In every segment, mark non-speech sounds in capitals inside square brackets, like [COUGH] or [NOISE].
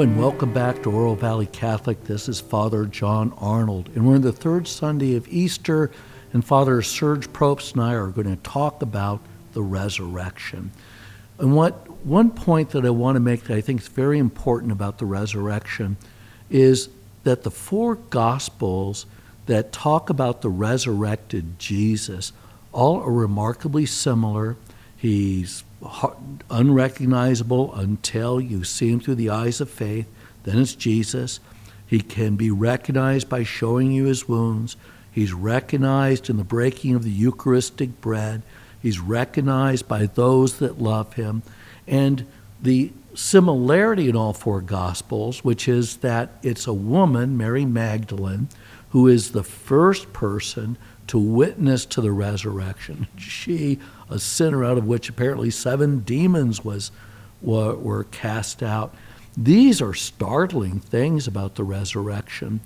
And welcome back to Oro Valley Catholic. This is Father John Arnold, and we're in the third Sunday of Easter, and Father Serge Probst and I are going to talk about the resurrection. And what one point that I want to make that I think is very important about the resurrection is that the four gospels that talk about the resurrected Jesus all are remarkably similar. He's unrecognizable until you see him through the eyes of faith. Then it's Jesus. He can be recognized by showing you his wounds. He's recognized in the breaking of the Eucharistic bread. He's recognized by those that love him. And the similarity in all four Gospels, which is that it's a woman, Mary Magdalene, who is the first person to witness to the resurrection. She, a sinner out of which apparently seven demons was, were, were cast out. These are startling things about the resurrection.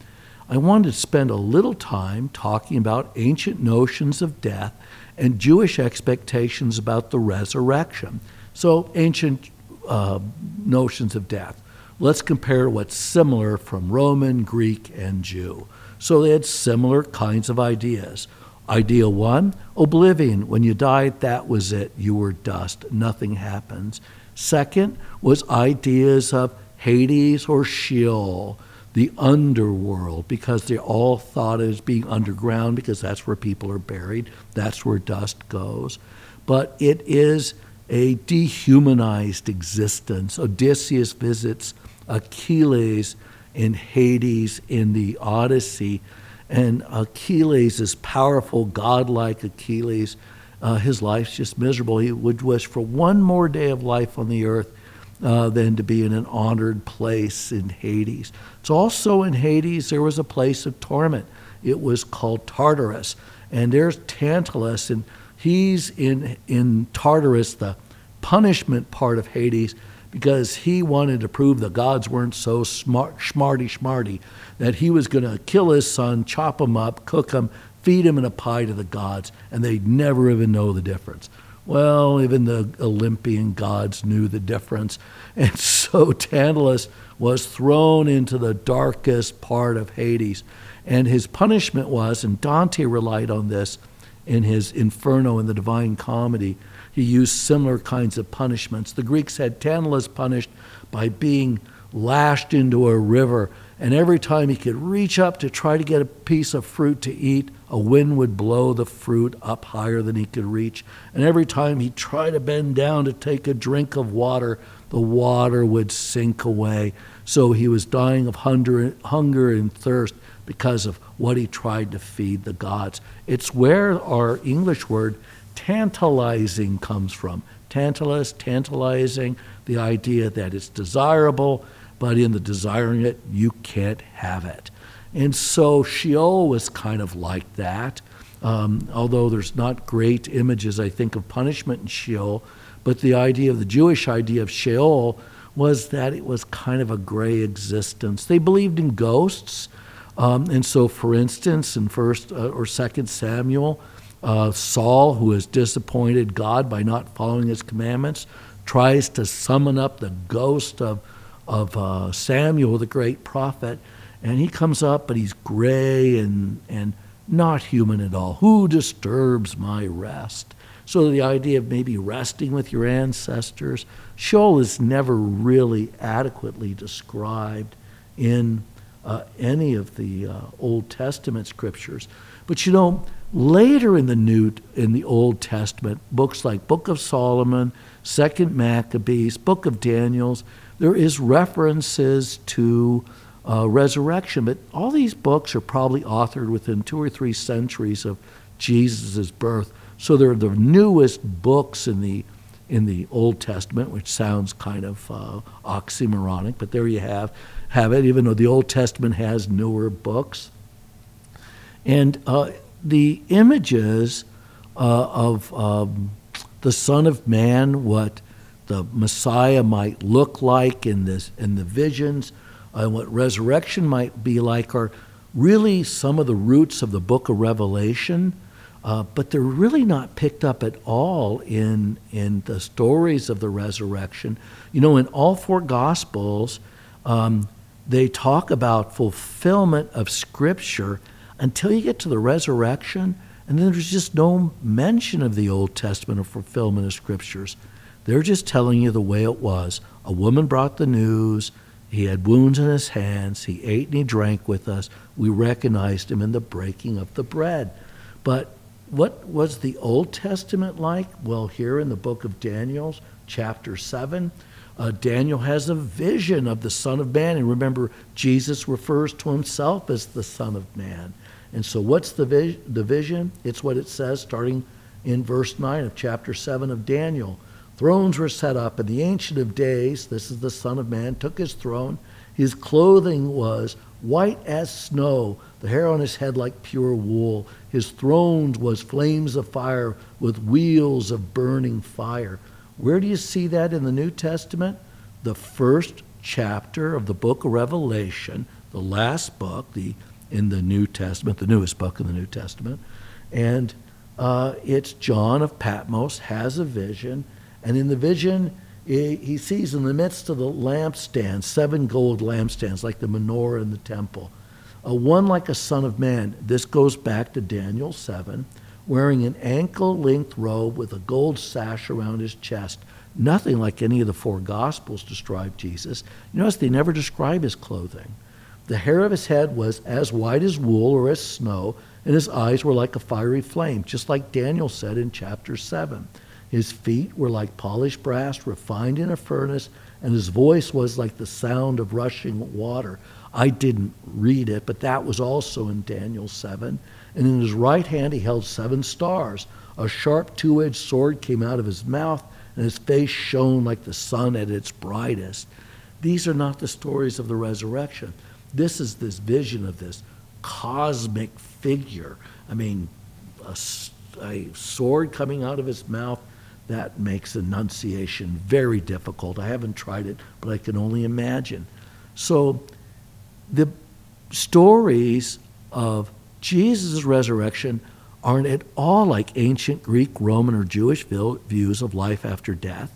I wanted to spend a little time talking about ancient notions of death and Jewish expectations about the resurrection. So, ancient uh, notions of death. Let's compare what's similar from Roman, Greek, and Jew. So they had similar kinds of ideas. Idea one oblivion. When you died, that was it. You were dust. Nothing happens. Second was ideas of Hades or Sheol, the underworld, because they all thought it as being underground because that's where people are buried, that's where dust goes. But it is a dehumanized existence. Odysseus visits Achilles in Hades in the Odyssey. And Achilles is powerful, godlike Achilles. Uh, his life's just miserable. He would wish for one more day of life on the earth uh, than to be in an honored place in Hades. It's also in Hades there was a place of torment. It was called Tartarus. And there's Tantalus, and he's in, in Tartarus, the punishment part of Hades because he wanted to prove the gods weren't so smart, smarty smarty that he was going to kill his son, chop him up, cook him, feed him in a pie to the gods, and they'd never even know the difference. Well, even the Olympian gods knew the difference. [LAUGHS] And so Tantalus was thrown into the darkest part of Hades. And his punishment was, and Dante relied on this in his Inferno in the Divine Comedy, he used similar kinds of punishments. The Greeks had Tantalus punished by being lashed into a river, and every time he could reach up to try to get a piece of fruit to eat, a wind would blow the fruit up higher than he could reach. And every time he tried to bend down to take a drink of water, the water would sink away. So he was dying of hunger and thirst because of what he tried to feed the gods. It's where our English word tantalizing comes from. Tantalus, tantalizing, the idea that it's desirable, but in the desiring it, you can't have it. And so Sheol was kind of like that, um, although there's not great images, I think, of punishment in Sheol. But the idea of the Jewish idea of Sheol was that it was kind of a gray existence. They believed in ghosts. Um, and so, for instance, in First uh, or Second Samuel, uh, Saul, who has disappointed God by not following his commandments, tries to summon up the ghost of, of uh, Samuel, the great prophet, and he comes up, but he's gray and, and not human at all. Who disturbs my rest? So the idea of maybe resting with your ancestors, Sheol is never really adequately described in uh, any of the uh, Old Testament scriptures. But you know, Later in the New in the Old Testament, books like Book of Solomon, Second Maccabees, Book of Daniel's, there is references to uh, resurrection. But all these books are probably authored within two or three centuries of Jesus' birth. So they're the newest books in the in the Old Testament, which sounds kind of uh, oxymoronic, but there you have have it. Even though the Old Testament has newer books, and uh, the images uh, of um, the Son of Man, what the Messiah might look like in this in the visions, and what resurrection might be like, are really some of the roots of the Book of Revelation. Uh, but they're really not picked up at all in in the stories of the resurrection. You know, in all four Gospels, um, they talk about fulfillment of Scripture until you get to the resurrection, and then there's just no mention of the Old Testament or fulfillment of Scriptures. They're just telling you the way it was. A woman brought the news. He had wounds in his hands. He ate and he drank with us. We recognized him in the breaking of the bread. But what was the Old Testament like? Well, here in the book of Daniel, chapter 7, uh, Daniel has a vision of the Son of Man. And remember, Jesus refers to himself as the Son of Man. And so, what's the, the vision? It's what it says starting in verse 9 of chapter 7 of Daniel. Thrones were set up, and the Ancient of Days, this is the Son of Man, took his throne. His clothing was white as snow, the hair on his head like pure wool. His throne was flames of fire with wheels of burning fire. Where do you see that in the New Testament? The first chapter of the book of Revelation, the last book the, in the New Testament, the newest book in the New Testament. And uh, it's John of Patmos has a vision and in the vision, he sees in the midst of the lampstands, seven gold lampstands, like the menorah in the temple, a one like a son of man. This goes back to Daniel 7, wearing an ankle length robe with a gold sash around his chest. Nothing like any of the four Gospels describe Jesus. You notice they never describe his clothing. The hair of his head was as white as wool or as snow, and his eyes were like a fiery flame, just like Daniel said in chapter 7. His feet were like polished brass refined in a furnace, and his voice was like the sound of rushing water. I didn't read it, but that was also in Daniel 7. And in his right hand he held seven stars. A sharp two edged sword came out of his mouth, and his face shone like the sun at its brightest. These are not the stories of the resurrection. This is this vision of this cosmic figure. I mean, a, a sword coming out of his mouth that makes enunciation very difficult. I haven't tried it, but I can only imagine. So the stories of Jesus' resurrection aren't at all like ancient Greek, Roman, or Jewish views of life after death.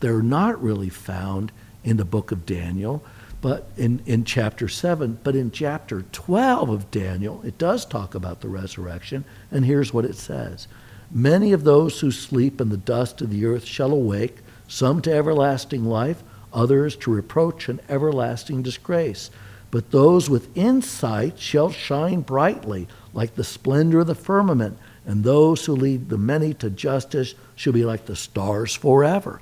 They're not really found in the book of Daniel, but in, in chapter 7. But in chapter 12 of Daniel, it does talk about the resurrection, and here's what it says Many of those who sleep in the dust of the earth shall awake, some to everlasting life, others to reproach and everlasting disgrace. But those with insight shall shine brightly, like the splendor of the firmament, and those who lead the many to justice shall be like the stars forever.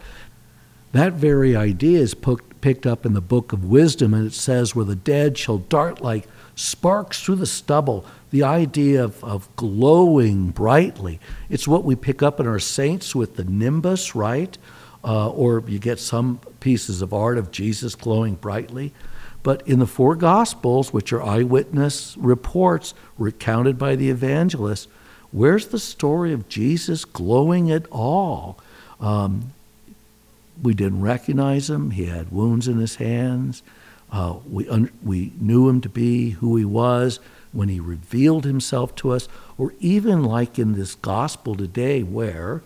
That very idea is picked up in the book of wisdom, and it says, Where the dead shall dart like sparks through the stubble, the idea of, of glowing brightly. It's what we pick up in our saints with the nimbus, right? Uh, or you get some pieces of art of Jesus glowing brightly. But in the four Gospels, which are eyewitness reports recounted by the evangelists, where's the story of Jesus glowing at all? Um, we didn't recognize him. He had wounds in his hands. Uh, we, un- we knew him to be who he was when he revealed himself to us, or even like in this gospel today where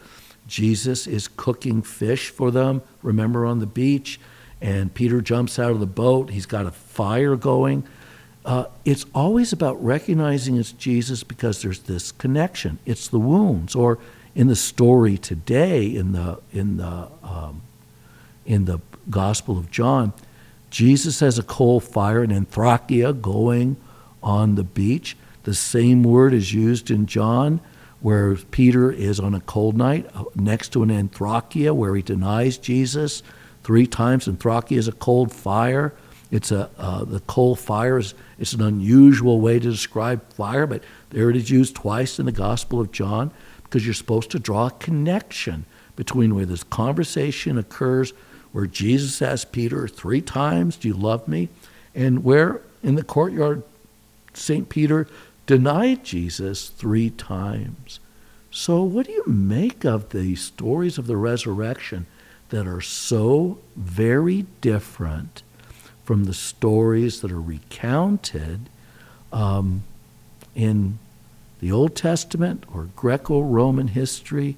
Jesus is cooking fish for them, remember on the beach, and Peter jumps out of the boat, he's got a fire going. Uh, it's always about recognizing it's Jesus because there's this connection. It's the wounds, or in the story today in the in the um, in the Gospel of John, Jesus has a coal fire in anthrakia going on the beach. The same word is used in John, where Peter is on a cold night uh, next to an anthrakia where he denies Jesus three times. anthrakia is a cold fire. It's a uh, the coal fire is it's an unusual way to describe fire, but there it is used twice in the Gospel of John because you're supposed to draw a connection between where this conversation occurs where Jesus asked Peter three times, Do you love me? And where in the courtyard St. Peter denied Jesus three times. So, what do you make of the stories of the resurrection that are so very different from the stories that are recounted um, in the Old Testament or Greco Roman history?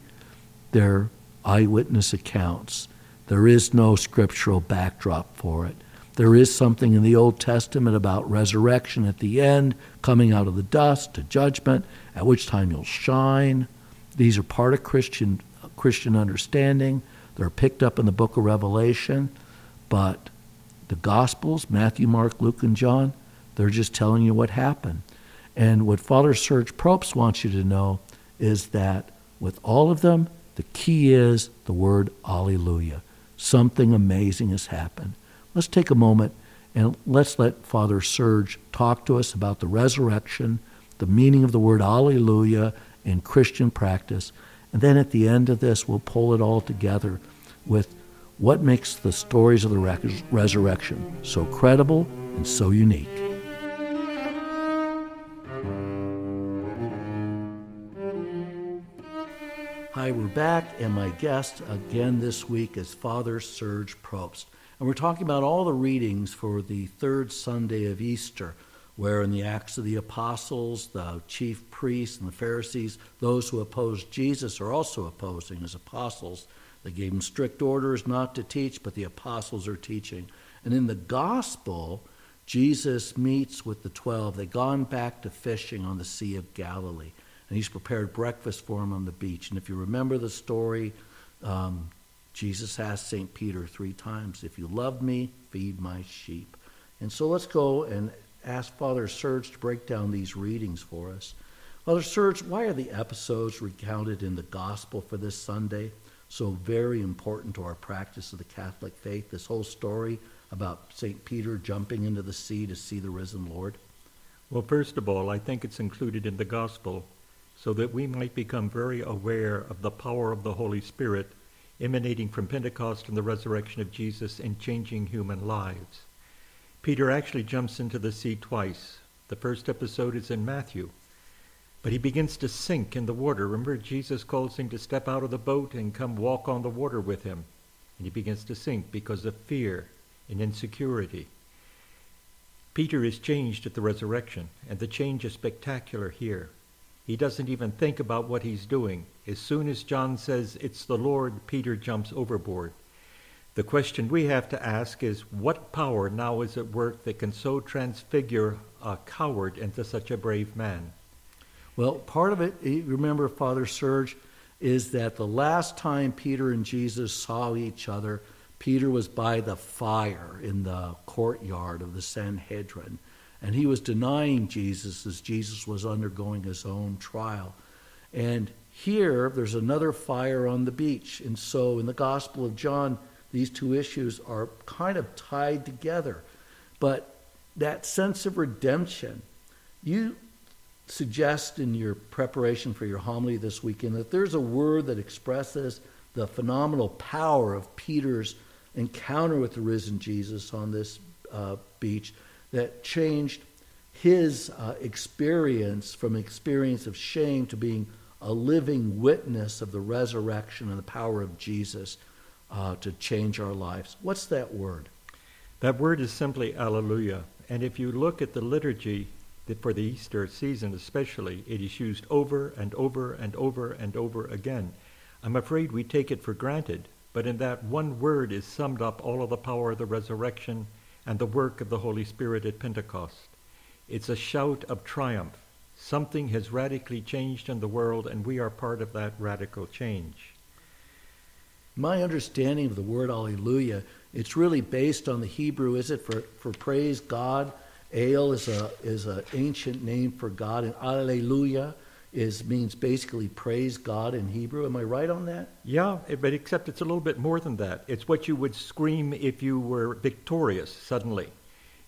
They're eyewitness accounts. There is no scriptural backdrop for it. There is something in the Old Testament about resurrection at the end, coming out of the dust to judgment, at which time you'll shine. These are part of Christian Christian understanding. They're picked up in the book of Revelation, but the Gospels, Matthew, Mark, Luke, and John, they're just telling you what happened. And what Father Serge Probst wants you to know is that with all of them, the key is the word Alleluia. Something amazing has happened. Let's take a moment and let's let Father Serge talk to us about the resurrection, the meaning of the word Alleluia in Christian practice. And then at the end of this, we'll pull it all together with what makes the stories of the resurrection so credible and so unique. Hi, we're back, and my guest again this week is Father Serge Probst. And we're talking about all the readings for the third Sunday of Easter, where in the Acts of the Apostles, the chief priests and the Pharisees, those who opposed Jesus, are also opposing as apostles. They gave him strict orders not to teach, but the apostles are teaching. And in the gospel, Jesus meets with the twelve. They've gone back to fishing on the Sea of Galilee, and he's prepared breakfast for him on the beach. And if you remember the story, um, Jesus asked St. Peter three times, If you love me, feed my sheep. And so let's go and ask Father Serge to break down these readings for us. Father Serge, why are the episodes recounted in the Gospel for this Sunday so very important to our practice of the Catholic faith? This whole story about St. Peter jumping into the sea to see the risen Lord? Well, first of all, I think it's included in the Gospel so that we might become very aware of the power of the Holy Spirit emanating from Pentecost and the resurrection of Jesus and changing human lives. Peter actually jumps into the sea twice. The first episode is in Matthew. But he begins to sink in the water. Remember, Jesus calls him to step out of the boat and come walk on the water with him. And he begins to sink because of fear and insecurity. Peter is changed at the resurrection, and the change is spectacular here. He doesn't even think about what he's doing. As soon as John says, It's the Lord, Peter jumps overboard. The question we have to ask is what power now is at work that can so transfigure a coward into such a brave man? Well, part of it, eh, remember, Father Serge, is that the last time Peter and Jesus saw each other, Peter was by the fire in the courtyard of the Sanhedrin. And he was denying Jesus as Jesus was undergoing his own trial. And here, there's another fire on the beach. And so in the Gospel of John, these two issues are kind of tied together. But that sense of redemption, you suggest in your preparation for your homily this weekend that there's a word that expresses the phenomenal power of Peter's encounter with the risen Jesus on this uh, beach that changed his uh, experience from experience of shame to being a living witness of the resurrection and the power of Jesus uh, to change our lives. What's that word? That word is simply Alleluia. And if you look at the liturgy for the Easter season especially, it is used over and over and over and over again. I'm afraid we take it for granted, but in that one word is summed up all of the power of the resurrection and the work of the Holy Spirit at Pentecost. It's a shout of triumph. Something has radically changed in the world, and we are part of that radical change. My understanding of the word Alleluia, it's really based on the Hebrew, is it, for, for praise God? Ale is a is an ancient name for God, and Alleluia is means basically praise God in Hebrew. Am I right on that? Yeah, eh, but except it's a little bit more than that. It's what you would scream if you were victorious suddenly,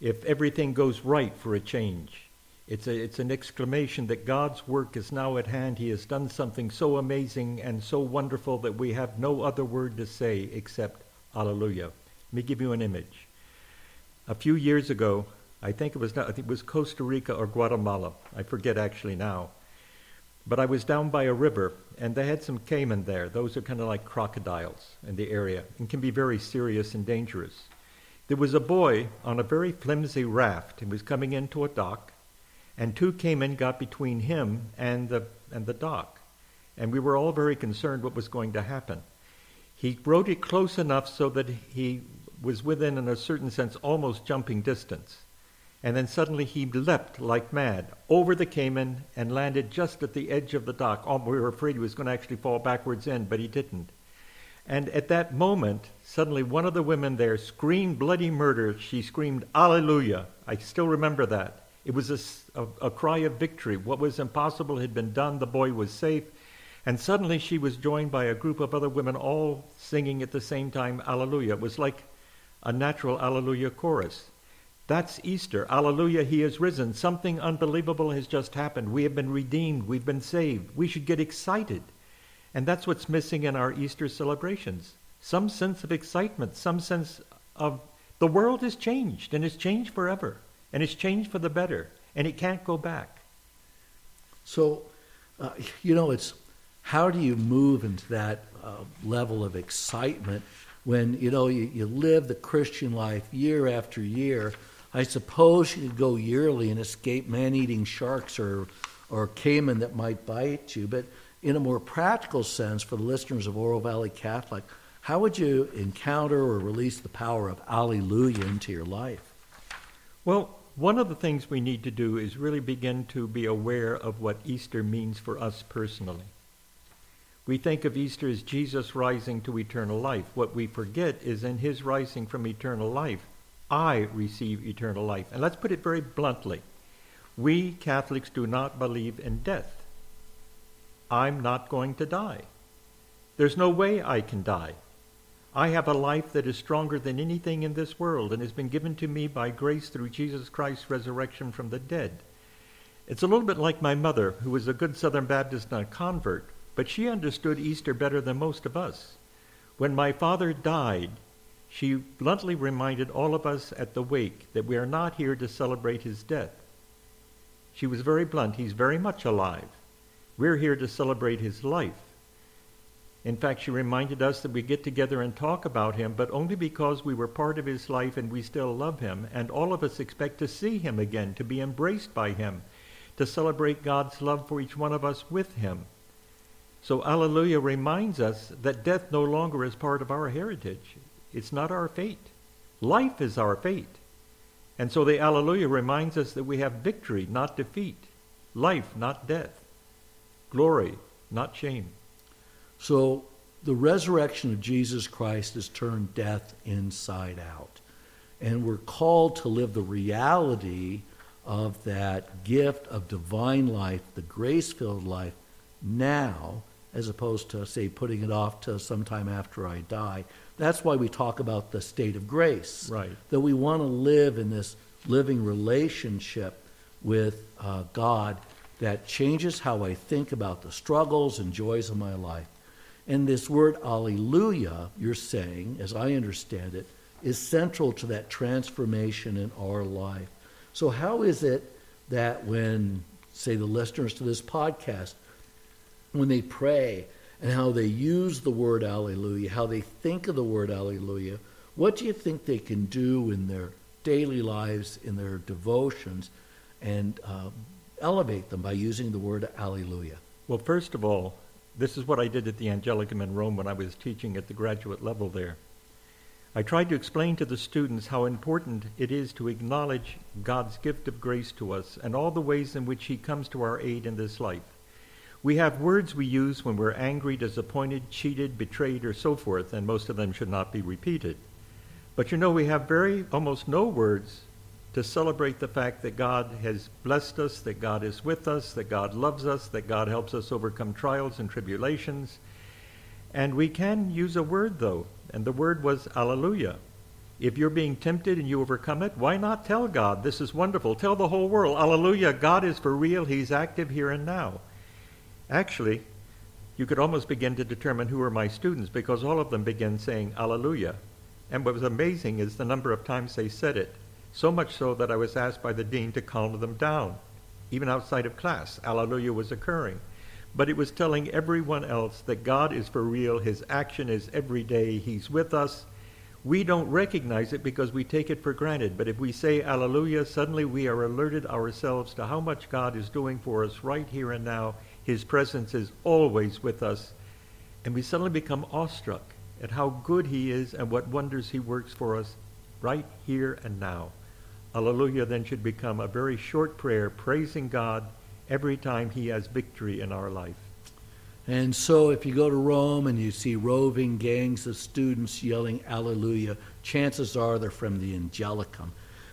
if everything goes right for a change. It's, a, it's an exclamation that God's work is now at hand. He has done something so amazing and so wonderful that we have no other word to say except Alleluia. Let me give you an image. A few years ago, I think it was I think it was Costa Rica or Guatemala. I forget actually now. But I was down by a river, and they had some caiman there. Those are kind of like crocodiles in the area and can be very serious and dangerous. There was a boy on a very flimsy raft. He was coming into a dock, and two caiman got between him and the, and the dock. And we were all very concerned what was going to happen. He rowed it close enough so that he was within, in a certain sense, almost jumping distance. And then suddenly he leapt like mad over the caiman and landed just at the edge of the dock. Oh, we were afraid he was going to actually fall backwards in, but he didn't. And at that moment, suddenly one of the women there screamed bloody murder. She screamed, Alleluia. I still remember that. It was a, a, a, cry of victory. What was impossible had been done. The boy was safe. And suddenly she was joined by a group of other women all singing at the same time, Alleluia. It was like a natural Alleluia chorus. That's Easter. Alleluia, he is risen. Something unbelievable has just happened. We have been redeemed. We've been saved. We should get excited. And that's what's missing in our Easter celebrations. Some sense of excitement, some sense of the world has changed, and it's changed forever, and it's changed for the better, and it can't go back. So, uh, you know, it's how do you move into that uh, level of excitement when, you know, you, you live the Christian life year after year I suppose you could go yearly and escape man eating sharks or, or caiman that might bite you. But in a more practical sense, for the listeners of Oro Valley Catholic, how would you encounter or release the power of Alleluia into your life? Well, one of the things we need to do is really begin to be aware of what Easter means for us personally. We think of Easter as Jesus rising to eternal life. What we forget is in his rising from eternal life, I receive eternal life. And let's put it very bluntly. We Catholics do not believe in death. I'm not going to die. There's no way I can die. I have a life that is stronger than anything in this world and has been given to me by grace through Jesus Christ's resurrection from the dead. It's a little bit like my mother, who was a good Southern Baptist and a convert, but she understood Easter better than most of us. When my father died, she bluntly reminded all of us at the wake that we are not here to celebrate his death. She was very blunt. He's very much alive. We're here to celebrate his life. In fact, she reminded us that we get together and talk about him, but only because we were part of his life and we still love him, and all of us expect to see him again, to be embraced by him, to celebrate God's love for each one of us with him. So Alleluia reminds us that death no longer is part of our heritage. It's not our fate. Life is our fate. And so the Alleluia reminds us that we have victory, not defeat. Life, not death. Glory, not shame. So the resurrection of Jesus Christ has turned death inside out. And we're called to live the reality of that gift of divine life, the grace filled life, now, as opposed to, say, putting it off to sometime after I die. That's why we talk about the state of grace. Right. That we want to live in this living relationship with uh, God that changes how I think about the struggles and joys of my life. And this word alleluia, you're saying, as I understand it, is central to that transformation in our life. So, how is it that when, say, the listeners to this podcast, when they pray, and how they use the word alleluia, how they think of the word alleluia, what do you think they can do in their daily lives, in their devotions, and uh, elevate them by using the word alleluia? Well, first of all, this is what I did at the Angelicum in Rome when I was teaching at the graduate level there. I tried to explain to the students how important it is to acknowledge God's gift of grace to us and all the ways in which He comes to our aid in this life. We have words we use when we're angry, disappointed, cheated, betrayed, or so forth, and most of them should not be repeated. But you know, we have very almost no words to celebrate the fact that God has blessed us, that God is with us, that God loves us, that God helps us overcome trials and tribulations. And we can use a word, though, and the word was Alleluia. If you're being tempted and you overcome it, why not tell God, This is wonderful? Tell the whole world, Alleluia, God is for real, He's active here and now. Actually, you could almost begin to determine who are my students because all of them began saying Alleluia. And what was amazing is the number of times they said it, so much so that I was asked by the dean to calm them down. Even outside of class, Alleluia was occurring. But it was telling everyone else that God is for real, His action is every day, He's with us. We don't recognize it because we take it for granted. But if we say Alleluia, suddenly we are alerted ourselves to how much God is doing for us right here and now his presence is always with us. And we suddenly become awestruck at how good he is and what wonders he works for us right here and now. Alleluia then should become a very short prayer praising God every time he has victory in our life. And so, if you go to Rome and you see roving gangs of students yelling Alleluia, chances are they're from the Angelicum.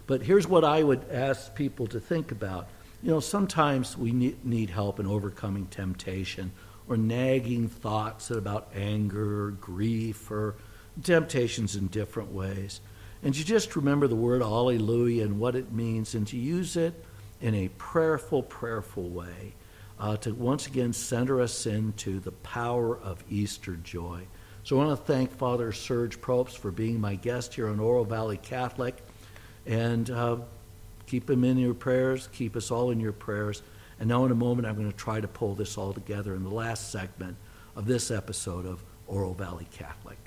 But here's what I would ask people to think about. You know, sometimes we need help in overcoming temptation or nagging thoughts about anger or grief or temptations in different ways. And you just remember the word Alleluia and what it means and to use it in a prayerful, prayerful way uh, to once again center us into the power of Easter joy. So I want to thank Father Serge Probst for being my guest here on Oro Valley Catholic. And uh, keep him in your prayers, keep us all in your prayers. And now, in a moment, I'm going to try to pull this all together in the last segment of this episode of Oro Valley Catholic.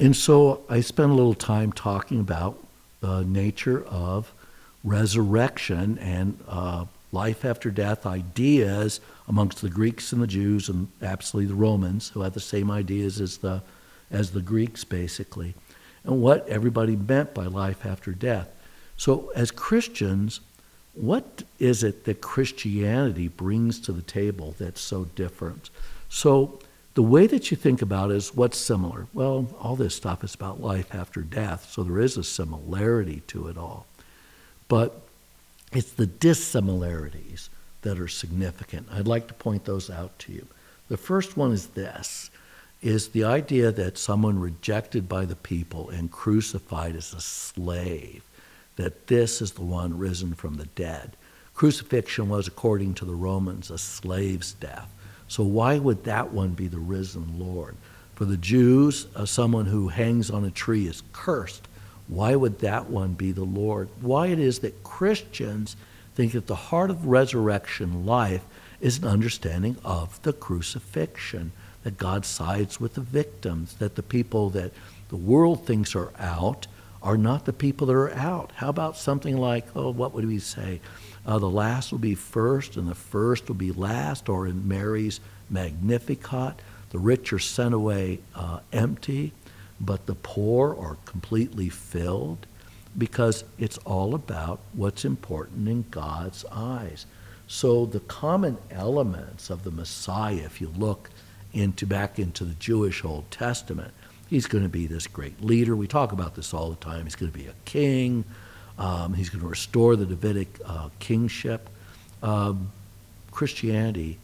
And so I spent a little time talking about the nature of resurrection and uh, life after death ideas amongst the Greeks and the Jews, and absolutely the Romans, who had the same ideas as the, as the Greeks, basically, and what everybody meant by life after death. So, as Christians, what is it that Christianity brings to the table that's so different? So, the way that you think about it is what's similar? Well, all this stuff is about life after death, so there is a similarity to it all. But it's the dissimilarities that are significant. I'd like to point those out to you. The first one is this is the idea that someone rejected by the people and crucified as a slave, that this is the one risen from the dead. Crucifixion was, according to the Romans, a slave's death. So why would that one be the risen Lord? For the Jews, uh, someone who hangs on a tree is cursed. Why would that one be the Lord? Why it is that Christians think that the heart of resurrection life is an understanding of the crucifixion, that God sides with the victims, that the people that the world thinks are out are not the people that are out. How about something like, oh, what would we say? uh, the last will be first and the first will be last, or in Mary's Magnificat, the rich are sent away uh, empty, but the poor are completely filled, because it's all about what's important in God's eyes. So the common elements of the Messiah, if you look into back into the Jewish Old Testament, he's going to be this great leader. We talk about this all the time. He's going to be a king. Um, he's going to restore the Davidic uh, kingship. Um, Christianity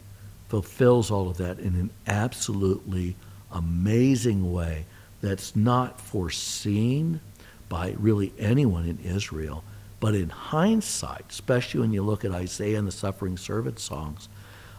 fulfills all of that in an absolutely amazing way that's not foreseen by really anyone in Israel. But in hindsight, especially when you look at Isaiah and the suffering servant songs,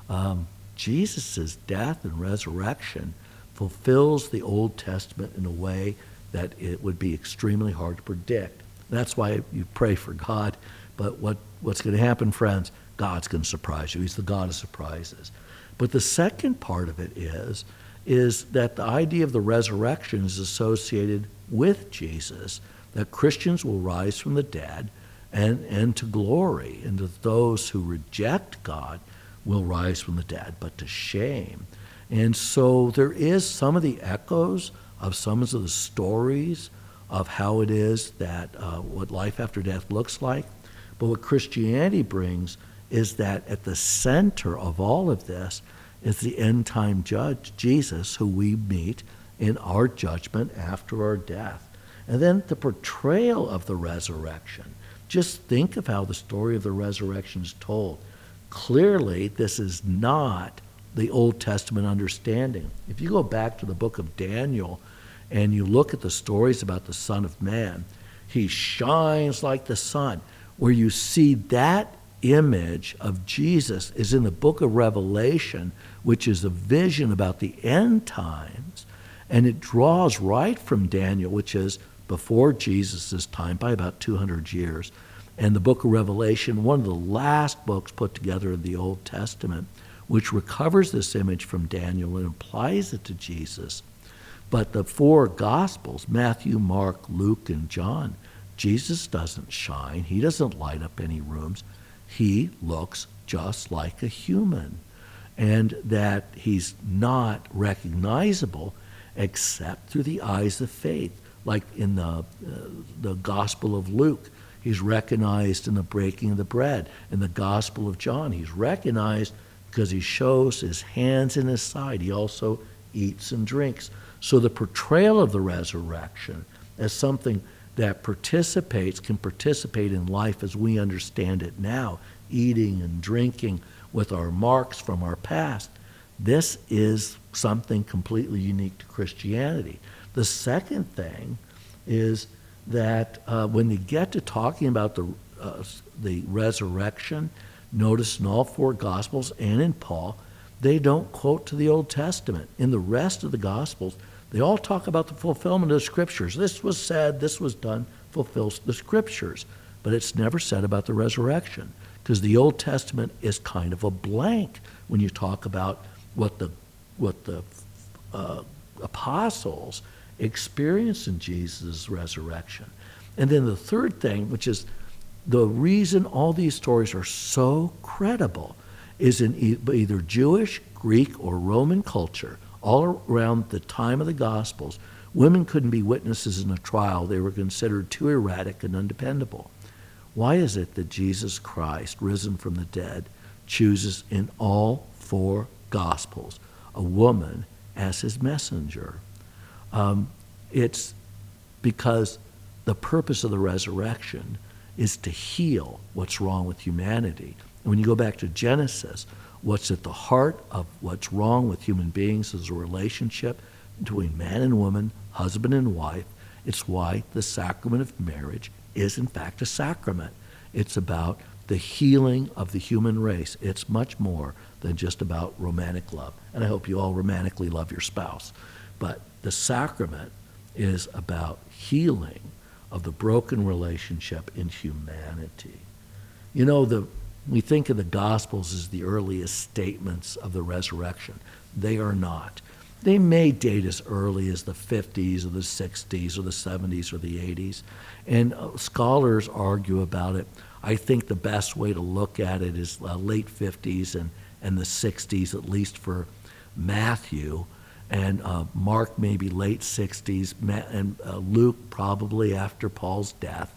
um, Jesus' death and resurrection fulfills the Old Testament in a way that it would be extremely hard to predict. That's why you pray for God. But what, what's going to happen, friends? God's going to surprise you. He's the God of surprises. But the second part of it is, is that the idea of the resurrection is associated with Jesus, that Christians will rise from the dead and, and to glory, and that those who reject God will rise from the dead, but to shame. And so there is some of the echoes of some of the stories of how it is that uh, what life after death looks like. But what Christianity brings is that at the center of all of this is the end time judge, Jesus, who we meet in our judgment after our death. And then the portrayal of the resurrection. Just think of how the story of the resurrection is told. Clearly, this is not the Old Testament understanding. If you go back to the book of Daniel, and you look at the stories about the Son of Man, he shines like the sun. Where you see that image of Jesus is in the book of Revelation, which is a vision about the end times, and it draws right from Daniel, which is before Jesus' time by about 200 years. And the book of Revelation, one of the last books put together in the Old Testament, which recovers this image from Daniel and applies it to Jesus. But the four Gospels, Matthew, Mark, Luke, and John, Jesus doesn't shine. He doesn't light up any rooms. he looks just like a human and that he's not recognizable except through the eyes of faith. Like in the, uh, the Gospel of Luke, he's recognized in the breaking of the bread. In the Gospel of John, he's recognized because he shows his hands in his side. He also eats and drinks. So the portrayal of the resurrection as something that participates, can participate in life as we understand it now, eating and drinking with our marks from our past. This is something completely unique to Christianity. The second thing is that uh, when you get to talking about the, uh, the resurrection, notice in all four Gospels and in Paul, they don't quote to the Old Testament. In the rest of the Gospels, they all talk about the fulfillment of the Scriptures. This was said, this was done, fulfills the Scriptures. But it's never said about the resurrection because the Old Testament is kind of a blank when you talk about what the, what the uh, apostles experienced in Jesus' resurrection. And then the third thing, which is the reason all these stories are so credible, is in either Jewish, Greek, or Roman culture, all around the time of the Gospels, women couldn't be witnesses in a trial. They were considered too erratic and undependable. Why is it that Jesus Christ, risen from the dead, chooses in all four Gospels a woman as his messenger? Um, it's because the purpose of the resurrection is to heal what's wrong with humanity. And when you go back to Genesis, what's at the heart of what's wrong with human beings is a relationship between man and woman, husband and wife. It's why the sacrament of marriage is, in fact, a sacrament. It's about the healing of the human race. It's much more than just about romantic love. And I hope you all romantically love your spouse. But the sacrament is about healing of the broken relationship in humanity. You know, the, we think of the Gospels as the earliest statements of the resurrection. They are not. They may date as early as the 50s or the 60s or the 70s or the 80s. And uh, scholars argue about it. I think the best way to look at it is uh, late 50s and, and the 60s, at least for Matthew and uh, Mark maybe late 60s, and uh, Luke probably after Paul's death.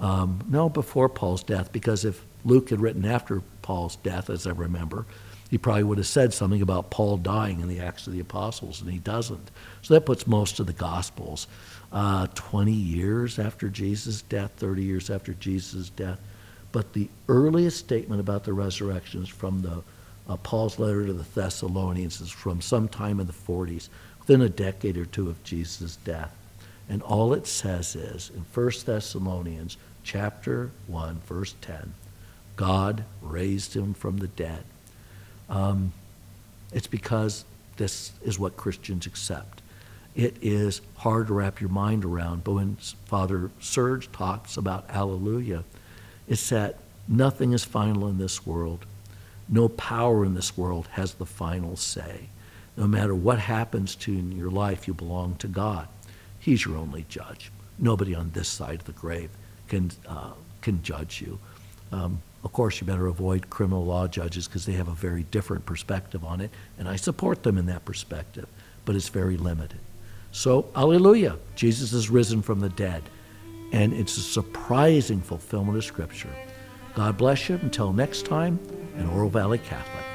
Um, no, before Paul's death, because if Luke had written after Paul's death, as I remember, he probably would have said something about Paul dying in the Acts of the Apostles, and he doesn't. So that puts most of the Gospels uh, 20 years after Jesus' death, 30 years after Jesus' death. But the earliest statement about the resurrection is from the uh, Paul's letter to the Thessalonians is from sometime in the 40s, within a decade or two of Jesus' death. And all it says is in 1 Thessalonians chapter 1, verse 10, God raised him from the dead. Um, it's because this is what Christians accept. It is hard to wrap your mind around, but when Father Serge talks about Alleluia, it's that nothing is final in this world. No power in this world has the final say. No matter what happens to you in your life, you belong to God. He's your only judge. Nobody on this side of the grave can, uh, can judge you. Um, of course, you better avoid criminal law judges because they have a very different perspective on it, and I support them in that perspective, but it's very limited. So, alleluia, Jesus is risen from the dead, and it's a surprising fulfillment of Scripture. God bless you. Until next time, and Oro Valley Catholic.